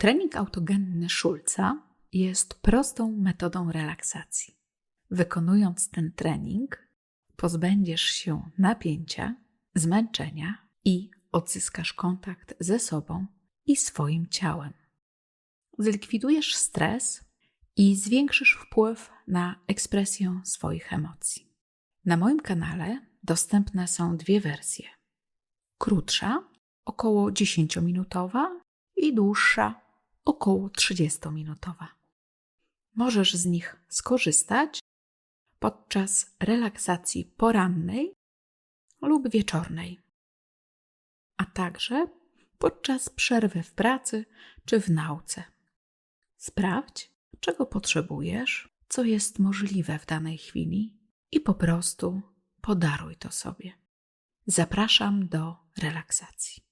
Trening autogenny Schulza jest prostą metodą relaksacji. Wykonując ten trening, pozbędziesz się napięcia, zmęczenia i odzyskasz kontakt ze sobą i swoim ciałem. Zlikwidujesz stres i zwiększysz wpływ na ekspresję swoich emocji. Na moim kanale dostępne są dwie wersje: krótsza, około 10-minutowa i dłuższa, około 30-minutowa. Możesz z nich skorzystać podczas relaksacji porannej lub wieczornej, a także podczas przerwy w pracy czy w nauce. Sprawdź, czego potrzebujesz, co jest możliwe w danej chwili i po prostu podaruj to sobie. Zapraszam do relaksacji.